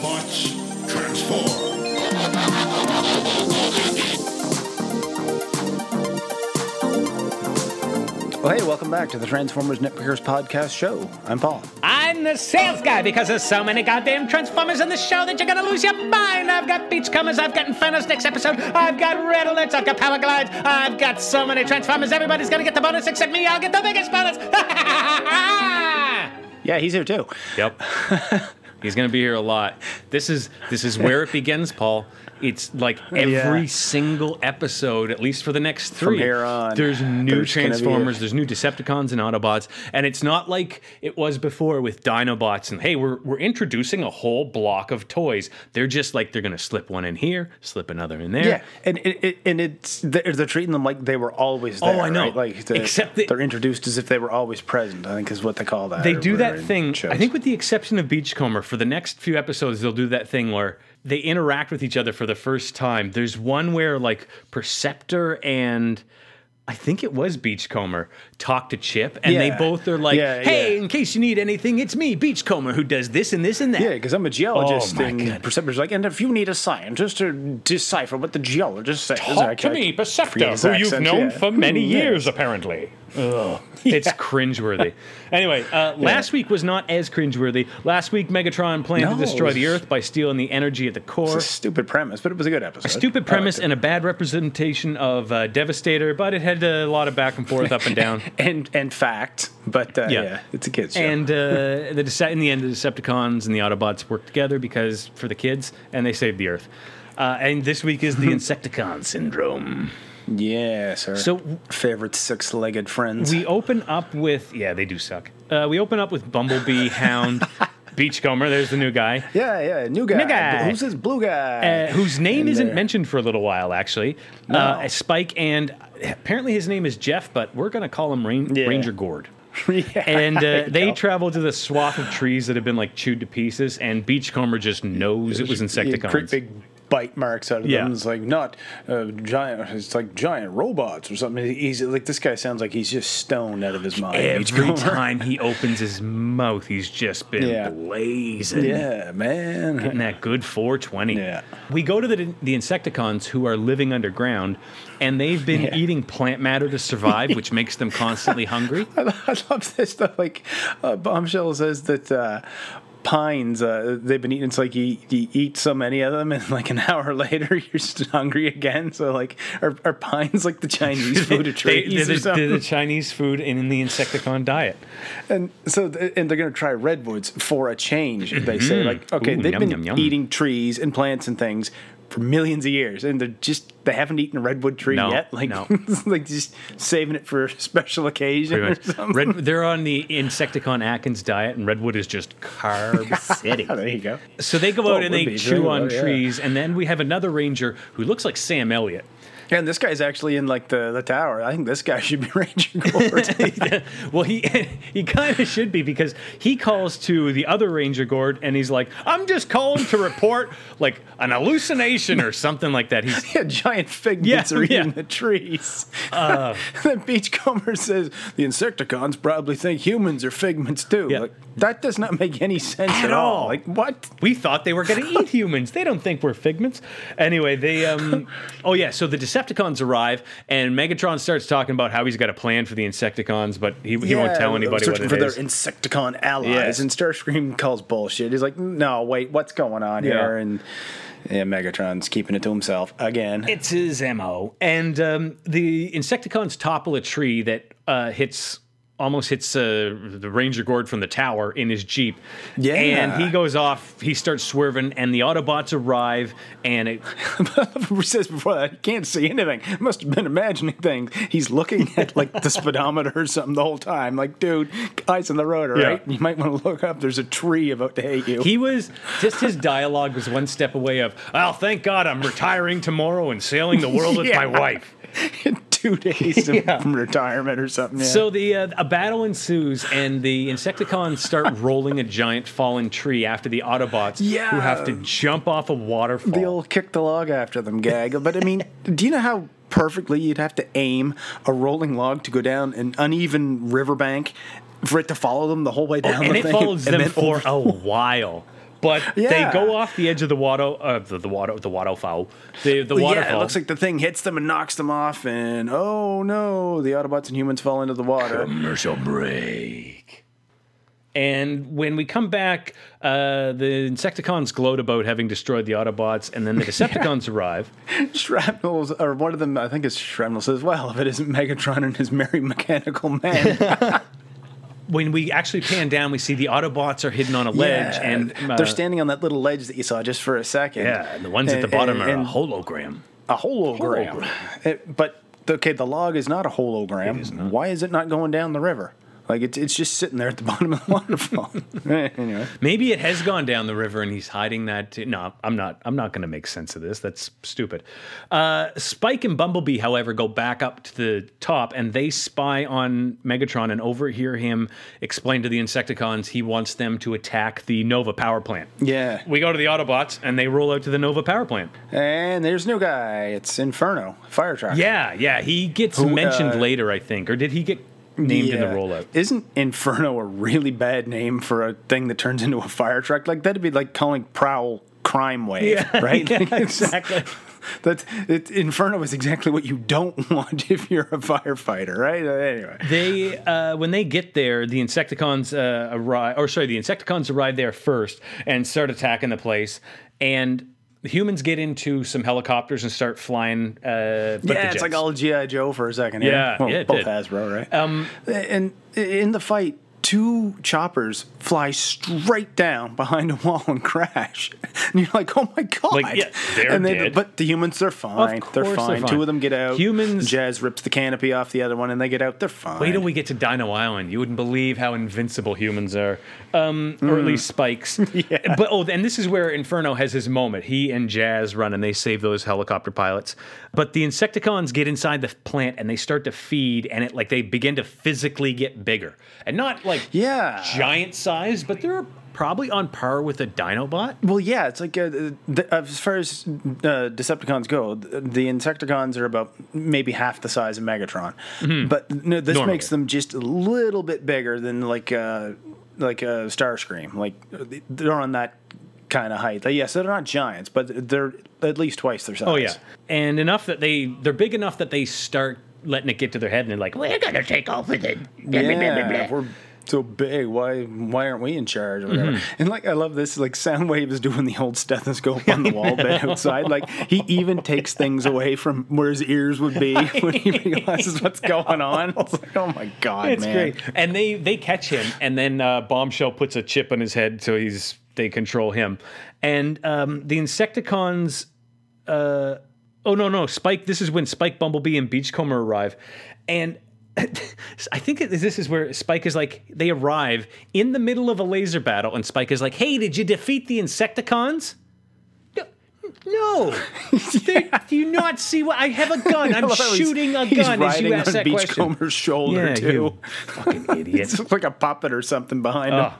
Autobots, transform. Well, hey, welcome back to the Transformers Nitpickers podcast show. I'm Paul. I'm the sales guy because there's so many goddamn Transformers in the show that you're gonna lose your mind. I've got Beachcombers, I've got Infernos next episode, I've got Red Alerts, I've got Power Glides, I've got so many Transformers. Everybody's gonna get the bonus except me. I'll get the biggest bonus. Yeah, he's here too. yep. He's gonna be here a lot. This is this is where it begins, Paul. It's like every Yeah. single episode, at least for the next three. From here on, there's new there's Transformers, there's new Decepticons and Autobots, and it's not like it was before with Dinobots. And hey, we're we're introducing a whole block of toys. They're just like they're gonna slip one in here, slip another in there. Yeah, and it, it, and it's they're, they're treating them like they were always oh, there. Oh, I know. right? Like the, Except that- they're introduced as if they were always present. I think is what they call that. they do that thing. shows. I think, with the exception of Beachcomber, for the next few episodes, they'll do that thing where they interact with each other for the first time. There's one where like Perceptor and I think it was Beachcomber talk to Chip, and they both are like, Yeah, "Hey, yeah. in case you need anything, it's me, Beachcomber, who does this and this and that." Yeah, because I'm a geologist, Oh, and God. Perceptor's like, and if you need a scientist to decipher what the geologist says, I- I- I forget his accent, yeah. many Mm, yeah. years, apparently. Ugh, It's cringeworthy. anyway, uh, last week was not as cringeworthy. Last week, Megatron planned No, to destroy the Earth by stealing the energy at the core. It's a stupid premise, but it was a good episode. Stupid I liked premise it. and a bad representation of uh, Devastator, but it had a lot of back and forth, up and down. and and fact, but uh, Yeah. yeah. it's a kids show. And uh, the Dece- in the end, the Decepticons and the Autobots work together because for the kids, and they save the Earth. Uh, and this week is the Insecticon syndrome. Yeah, sir. So favorite six-legged friends. we open up with yeah, they do suck. Uh, we open up with Bumblebee, Hound, Beachcomber. There's the new guy. yeah, yeah, new guy. New guy. Who's this blue guy? Uh, whose name And, isn't uh, mentioned for a little while, actually. No. Uh, Spike, and apparently his name is Jeff, but we're going to call him Rain- Yeah. Ranger Gord. yeah, And uh, they travel to the swath of trees that have been like chewed to pieces, and Beachcomber just knows it was Yeah, Insecticons. Great big bite marks out of Yeah. them. It's like not uh, giant. It's like giant robots or something. He's like this guy sounds like he's just stoned out of his mind. Every time he opens his mouth, he's just been Yeah. blazing. Yeah, man. Getting that good 420. Yeah. We go to the, the Insecticons who are living underground, and they've been Yeah. eating plant matter to survive, which makes them constantly hungry. I love this stuff. Like uh, Bombshell says that uh, pines uh, they've been eating. It's like you, you eat so many of them, and like an hour later you're still hungry again. So like, are, are pines like the Chinese food of They, trees they're, or the, something? they're the Chinese food in the Insecticon diet. And so, th- and they're going to try redwoods for a change. They say, like, okay, Mm-hmm. Ooh, they've yum, been yum, yum. eating trees and plants and things for millions of years, and they're just they haven't eaten a redwood tree No, yet. Like, no. like just saving it for a special occasion or something. Red, they're on the Insecticon Atkins diet, and Redwood is just carb city. Oh, there you go. So they go out it and they chew on trees, and then we have another ranger who looks like Sam Elliott. And this guy's actually in like the, the tower. I think this guy should be Ranger Gord. well, he he kind of should be because he calls to the other ranger Gord, and he's like, "I'm just calling to report like an hallucination or something like that." He's yeah, giant fig Yeah, are eating yeah. Uh. the trees. the beachcomber says the Insecticons probably think humans are figments too. Yeah. Like, that does not make any sense at, At all. all. Like what? we thought they were going to eat humans. They don't think we're figments. Anyway, they um oh yeah, so the Decepticons arrive and Megatron starts talking about how he's got a plan for the Insecticons, but he, he won't tell anybody what searching it for is. their Insecticon allies, Yes. and Starscream calls bullshit. He's like, "No, wait, what's going on Yeah. here?" And yeah, Megatron's keeping it to himself again. It's his MO. And um, the Insecticons topple a tree that uh, hits almost hits uh, the Ranger Gord from the tower in his Jeep. Yeah. And he goes off, he starts swerving, and the Autobots arrive, and it, says before that he can't see anything. Must have been imagining things. He's looking at like the speedometer or something the whole time. Like, dude, eyes on the road, all Yeah. right? You might want to look up. There's a tree about to hit you. he was just his dialogue was one step away of, oh, thank God I'm retiring tomorrow and sailing the world with my wife. Two days Yeah. from retirement or something. Yeah. So the uh, a battle ensues, and the Insecticons start rolling a giant fallen tree after the Autobots, Yeah. who have to jump off a waterfall. the old kick the log after them gag. But I mean, do you know how perfectly you'd have to aim a rolling log to go down an uneven riverbank for it to follow them the whole way down and the it thing? follows and them for a while. But they go off the edge of the water, uh, the, the water, the waterfall, the the waterfall. Yeah, it looks like the thing hits them and knocks them off, and oh no, the Autobots and humans fall into the water. commercial break. And when we come back, uh, the Insecticons gloat about having destroyed the Autobots, and then the Decepticons arrive. Shrapnel's, or one of them, I think it's Shrapnel says, well, if it isn't Megatron and his merry mechanical man. When we actually pan down, we see the Autobots are hidden on a ledge, Yeah, and uh, they're standing on that little ledge that you saw just for a second. Yeah, and the ones at the And- bottom are a hologram. a hologram. It- but okay, the log is not a hologram. Why is it not going down the river? Like it's it's just sitting there at the bottom of the waterfall. anyway, Maybe it has gone down the river and he's hiding that. Too. No, I'm not. I'm not going to make sense of this. That's stupid. Uh, Spike and Bumblebee, however, go back up to the top and they spy on Megatron and overhear him explain to the Insecticons he wants them to attack the Nova power plant. yeah. We go to the Autobots and they roll out to the Nova power plant. And there's new guy. It's Inferno, fire truck. Yeah, yeah. He gets Who, mentioned uh, later, I think, or did he get named in the rollout? Isn't Inferno a really bad name for a thing that turns into a fire truck? Like that'd be like calling Prowl Crime Wave, right? yeah, Like, exactly. That it, Inferno is exactly what you don't want if you're a firefighter, right? Uh, anyway, They uh, when they get there, the Insecticons uh, arrive, or sorry, the Insecticons arrive there first and start attacking the place, and the humans get into some helicopters and start flying. Uh, yeah, it's like all GI Joe for a second. here. Yeah, well, yeah, both did. Hasbro, right? Um, and in the fight, two choppers fly straight down behind a wall and crash. And you're like, oh my god! Like, yeah, they're and they, dead. But the humans, they're fine. they're they're fine. fine. Two of them get out. Humans- Jazz rips the canopy off the other one, and they get out. They're fine. Wait till we get to Dino Island. You wouldn't believe how invincible humans are, um, or at Mm. least Spikes. yeah. But oh, and this is where Inferno has his moment. He and Jazz run and they save those helicopter pilots. But the Insecticons get inside the plant and they start to feed, and it like they begin to physically get bigger, and not like Yeah. giant size, but they're probably on par with a Dinobot. Well, yeah, it's like uh, the, as far as uh, Decepticons go, the, the Insecticons are about maybe half the size of Megatron, but no, this Normally. makes them just a little bit bigger than like uh, like a Starscream. Like they're on that kind of height. Yes, they're not giants, but they're at least twice their size. Oh yeah, and enough that they they're big enough that they start letting it get to their head, and they're like, "We're gonna take over the." blah, blah, blah, Yeah, blah." we're so big. Why why aren't we in charge? Or whatever. Mm-hmm. And like I love this. Like Soundwave is doing the old stethoscope on the wall bit outside. Like he even takes things away from where his ears would be when he realizes what's going on. It's like oh my god, It's man. great. And they they catch him, and then uh, Bombshell puts a chip on his head, so he's they control him. And um, the Insecticons. Uh, oh no no Spike! This is when Spike, Bumblebee, and Beachcomber arrive, and. I think this is where Spike is like they arrive in the middle of a laser battle, and Spike is like, "Hey, did you defeat the Insecticons?" No, no. Do you not see what I have a gun? I'm I love how he's- shooting a he's gun as riding you ask on that question. Beachcomber's shoulder Yeah, too. fucking idiot. It's like a puppet or something behind oh, him.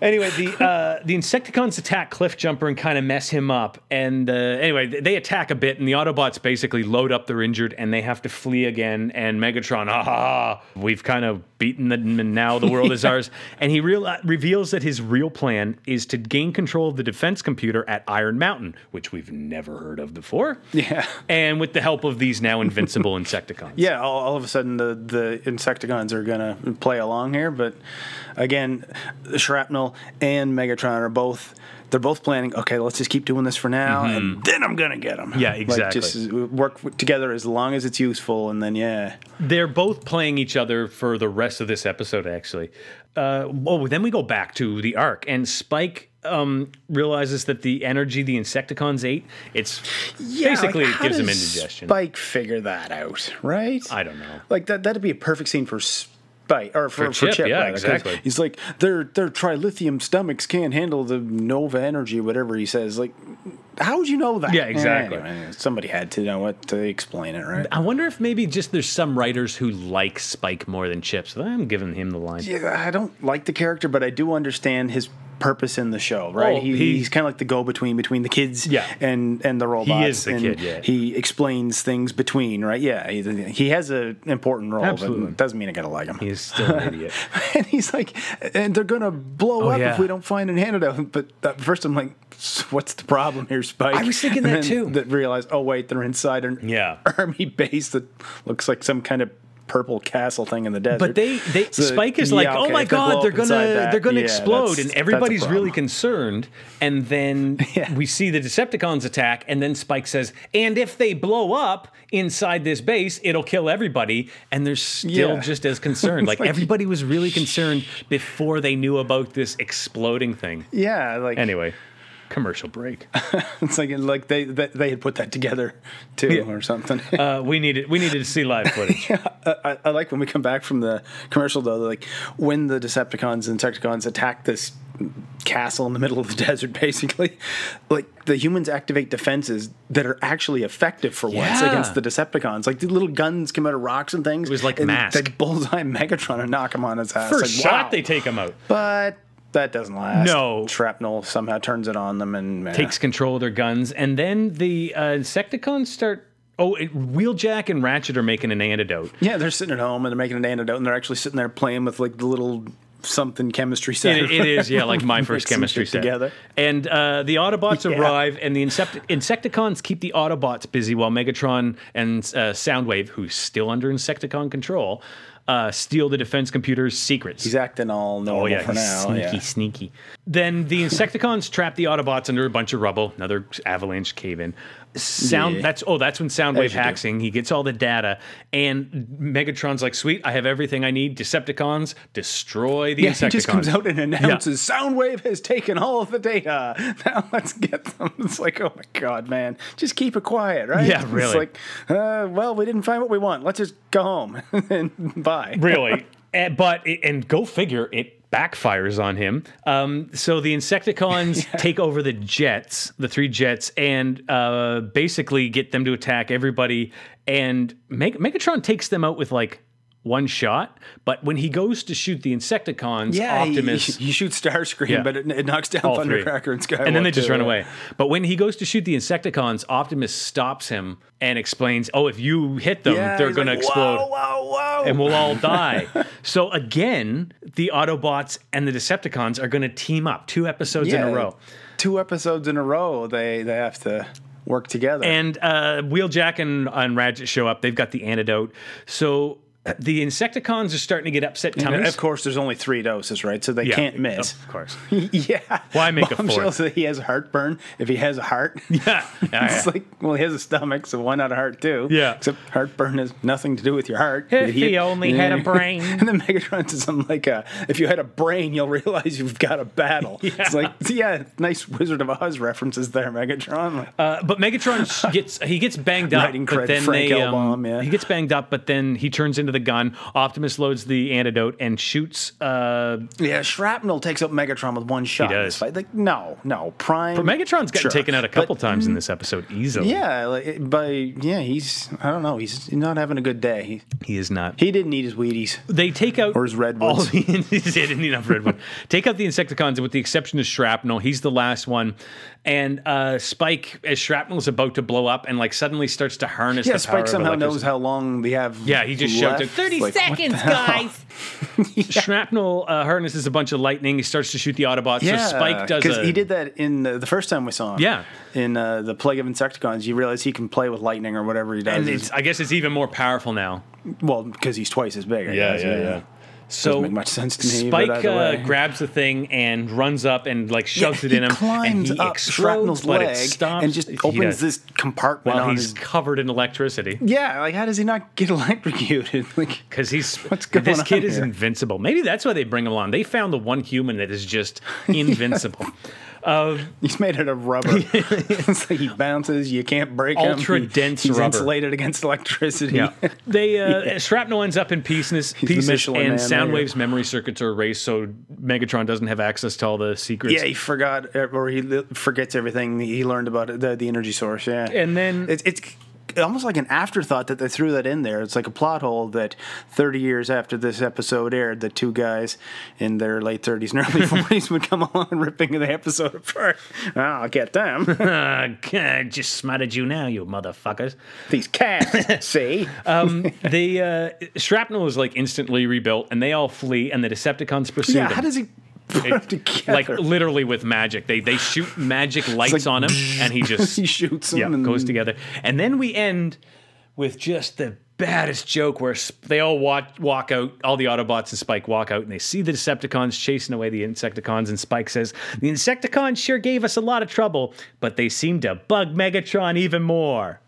Anyway, the uh, the Insecticons attack Cliffjumper and kind of mess him up. And uh, anyway, they attack a bit, and the Autobots basically load up their injured, and they have to flee again. And Megatron, ah, we've kind of beaten them, and now the world is ours. And he real- uh, reveals that his real plan is to gain control of the defense computer at Iron Mountain, which we've never heard of before. Yeah. And with the help of these now invincible Insecticons. Yeah, all, all of a sudden the the Insecticons are gonna play along here, but again, Shrapnel and Megatron are both they're both planning. Okay, let's just keep doing this for now, and then I'm gonna get them. Mm-hmm. Yeah, Like, exactly. just work together as long as it's useful, and then yeah, They're both playing each other for the rest of this episode, actually. Uh, oh, then we go back to the Ark, and Spike um, realizes that the energy the Insecticons ate, it's basically like, it gives him indigestion. Spike figure that out, right? I don't know. Like that that'd be a perfect scene for Spike or for, For for Chip, Chip. yeah, rather, exactly. He's like their their trilithium stomachs can't handle the Nova energy, whatever he says. Like, how would you know that? Yeah, exactly. Anyway, somebody had to know what to explain it, right? I wonder if maybe just there's some writers who like Spike more than Chip, so I'm giving him the line. Yeah, I don't like the character, but I do understand his purpose in the show, right? Oh, he, he- he's kind of like the go-between between the kids Yeah. and and the robots. He is the and kid, yeah. He explains things between, right? Yeah, he, he has an important role, Absolutely. but it doesn't mean I gotta like him. He's still an idiot. and he's like, and they're gonna blow Oh, up yeah. if we don't find an antidote. But at first, I'm like, what's the problem here, Spike? I was thinking And that too. That realized, oh wait, they're inside an Yeah. army base that looks like some kind of purple castle thing in the desert. But they, they So, Spike is like, yeah, oh okay, my if they blow god, they're gonna that, they're gonna yeah, explode, and everybody's really concerned. And then Yeah. we see the Decepticons attack, and then Spike says, and if they blow up inside this base, it'll kill everybody. And they're still just as concerned. like, like- everybody was really concerned before they knew about this exploding thing. yeah, like Anyway, commercial break. it's like like they, they they had put that together too or something. Uh, we needed we needed to see live footage. I, I like when we come back from the commercial though, like when the Decepticons and Insecticons attack this castle in the middle of the desert, basically, like the humans activate defenses that are actually effective for once against the Decepticons. Like the little guns come out of rocks and things. It was like and Mask. They bullseye Megatron and knock him on his ass. First like, shot, wow. they take him out. but that doesn't last. No. shrapnel somehow turns it on them and takes control of their guns, and then the uh, Insecticons start. Oh, it, Wheeljack and Ratchet are making an antidote. Yeah, they're sitting at home and they're making an antidote, and they're actually sitting there playing with like the little something chemistry set. It, it is, yeah, like my first chemistry set. together. And uh, the Autobots Yeah. arrive, and the Insect- Insecticons keep the Autobots busy while Megatron and uh, Soundwave, who's still under Insecticon control, uh, steal the defense computer's secrets. He's acting all normal Oh yeah, for now. sneaky, yeah. sneaky. Then the Insecticons trap the Autobots under a bunch of rubble. Another avalanche cave in. Sound. Yeah. That's oh, that's when Soundwave As you do. hacks in. He gets all the data, and Megatron's like, "Sweet, I have everything I need." Decepticons destroy the Yeah, Insecticons. he just comes out and announces Soundwave has taken all of the data. Now let's get them. It's like, oh my god, man, just keep it quiet, right? Yeah, It's really. like, uh, well, we didn't find what we want. Let's just go home and bye. really. Eh, but it, and go figure, it backfires on him. Um, so the Insecticons take over the jets, the three jets, and uh, basically get them to attack everybody. And Meg- Megatron takes them out with like one shot. But when he goes to shoot the Insecticons, Yeah, Optimus. He, he shoots Starscream, Yeah. but it, it knocks down all three. Thundercracker and Skywarp. And then they just run away. But when he goes to shoot the Insecticons, Optimus stops him and explains, "Oh, if you hit them, Yeah, they're going like, to explode." Whoa, whoa, whoa! and we'll all die. so again, the Autobots and the Decepticons are going to team up two episodes in a row. Two episodes in a row, they they have to work together. And uh, Wheeljack and, and Ratchet show up. They've got the antidote. So the Insecticons are starting to get upset And tummies. of course, there's only three doses, right? So they Yeah, can't miss. Of course. yeah. Why make a Bombshell fourth? said he has heartburn if he has a heart. Yeah. Yeah, it's yeah. like, well, he has a stomach, so why not a heart too? Yeah. Except heartburn has nothing to do with your heart. If idiot. he only had a brain. And then Megatron says something like, uh, "If you had a brain, you'll realize you've got a battle." It's like, yeah, nice Wizard of Oz references there, Megatron. Uh, but Megatron gets he gets banged up, but then Frank they um, yeah. he gets banged up, but then he turns into the gun. Optimus loads the antidote and shoots. Uh, yeah, shrapnel takes out Megatron with one shot. in does. Like, no, no, Prime. but Megatron's gotten sure. taken out a But couple times in this episode easily. Yeah, like, by yeah, he's I don't know, he's not having a good day. He, he is not. he didn't eat his Wheaties. They take out Or his redwoods. All the, he didn't need enough redwood. take out the Insecticons, and with the exception of Shrapnel, he's the last one. And uh, Spike, as Shrapnel is about to blow up, and like suddenly starts to harness. Yeah, the power Spike of somehow knows how long they have. Yeah, he just shouted, left. 30 Like, seconds, the hell? guys. Shrapnel uh, harnesses a bunch of lightning. He starts to shoot the Autobots. Yeah, so Spike does because he did that in the, the first time we saw him. Yeah. in uh, the Plague of Insecticons, you realize he can play with lightning or whatever he does. and it's, I guess it's even more powerful now. well, because he's twice as big. I guess, So Doesn't make much sense to me, Spike uh, grabs the thing and runs up and like Yeah, shoves it in him, climbs and he up Shrapnel's leg and just opens this compartment while he's his. covered in electricity. Yeah, like how does he not get electrocuted? Like, Because he's What's going this kid on is here? invincible. Maybe that's why they bring him on. They found the one human that is just invincible. Uh, He's made out of rubber. so he bounces. You can't break him. Ultra He- dense He's rubber. insulated against electricity. yeah, they uh, Yeah. Shrapnel ends up in pieces, pieces, and Man there. Memory circuits are erased, so Megatron doesn't have access to all the secrets. Yeah, he forgot, or he forgets everything he learned about it, the, the energy source. Yeah, And then- it's, it's almost like an afterthought that they threw that in there. It's like a plot hole that 30 years after this episode aired, the two guys in their late 30s and early 40s would come along ripping the episode apart. Oh, I'll get them. I just smattered you now, you motherfuckers. These cats, see? The uh, shrapnel is like instantly rebuilt, and they all flee, and the Decepticons pursue yeah, them. how does he together? like literally with magic. They they shoot magic lights like, on him, and he just he shoots them yeah and goes together. And then we end with just the baddest joke where they all walk walk out. All the Autobots and Spike walk out, and they see the Decepticons chasing away the Insecticons. And Spike says, "The Insecticons sure gave us a lot of trouble, but they seem to bug Megatron even more."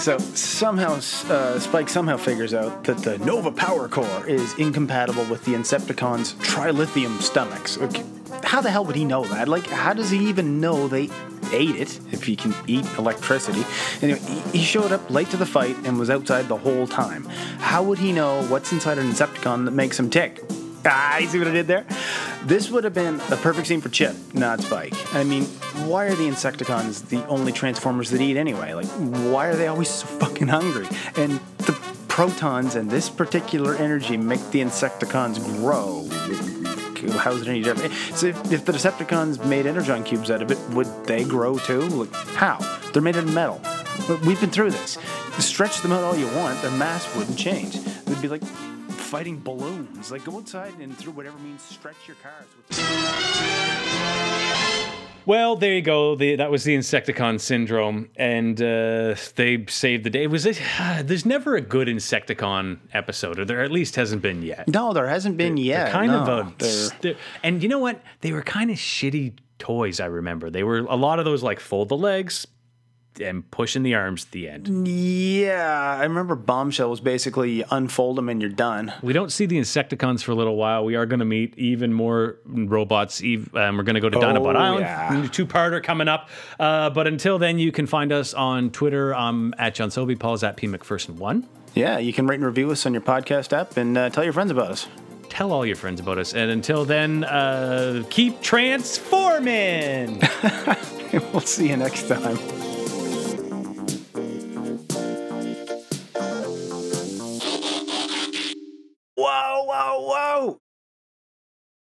So somehow uh, Spike somehow figures out that the Nova Power Core is incompatible with the Insecticons' trilithium stomachs. Okay, How the hell would he know that? Like, how does he even know they ate it if he can eat electricity? Anyway, he- he showed up late to the fight and was outside the whole time. How would he know what's inside an Insecticon that makes him tick? Ah, you see what I did there? This would have been a perfect scene for Chip, not Spike. I mean, why are the Insecticons the only Transformers that eat anyway? Like, why are they always so fucking hungry? And the protons and this particular energy make the Insecticons grow. How is it any different? So if, if the Decepticons made Energon cubes out of it, would they grow too? Like, how? They're made out of metal. But we've been through this. Stretch them out all you want, their mass wouldn't change. They'd be like fighting balloons. Like, go outside and through whatever means stretch your cars. With Well, there you go. The, that was the Insecticon syndrome, and uh, they saved the day. Was it? there's never a good Insecticon episode, or there at least hasn't been yet. no, there hasn't been yet. They're kind no. of a, They're- they're- and you know what? They were kind of shitty toys. I remember they were a lot of those like fold the legs and pushing the arms at the end. Yeah, I remember Bombshell was basically you unfold them and you're done. We don't see the Insecticons for a little while. We are going to meet even more robots. ev- Um, we're going to go to Dinobot Oh, Island. yeah. Two parter coming up. Uh, but until then, you can find us on Twitter. I'm at John Sobey. Paul's at P McPherson1. Yeah, you can rate and review us on your podcast app and uh, tell your friends about us. Tell all your friends about us. And until then, uh, keep transforming. we'll see you next time.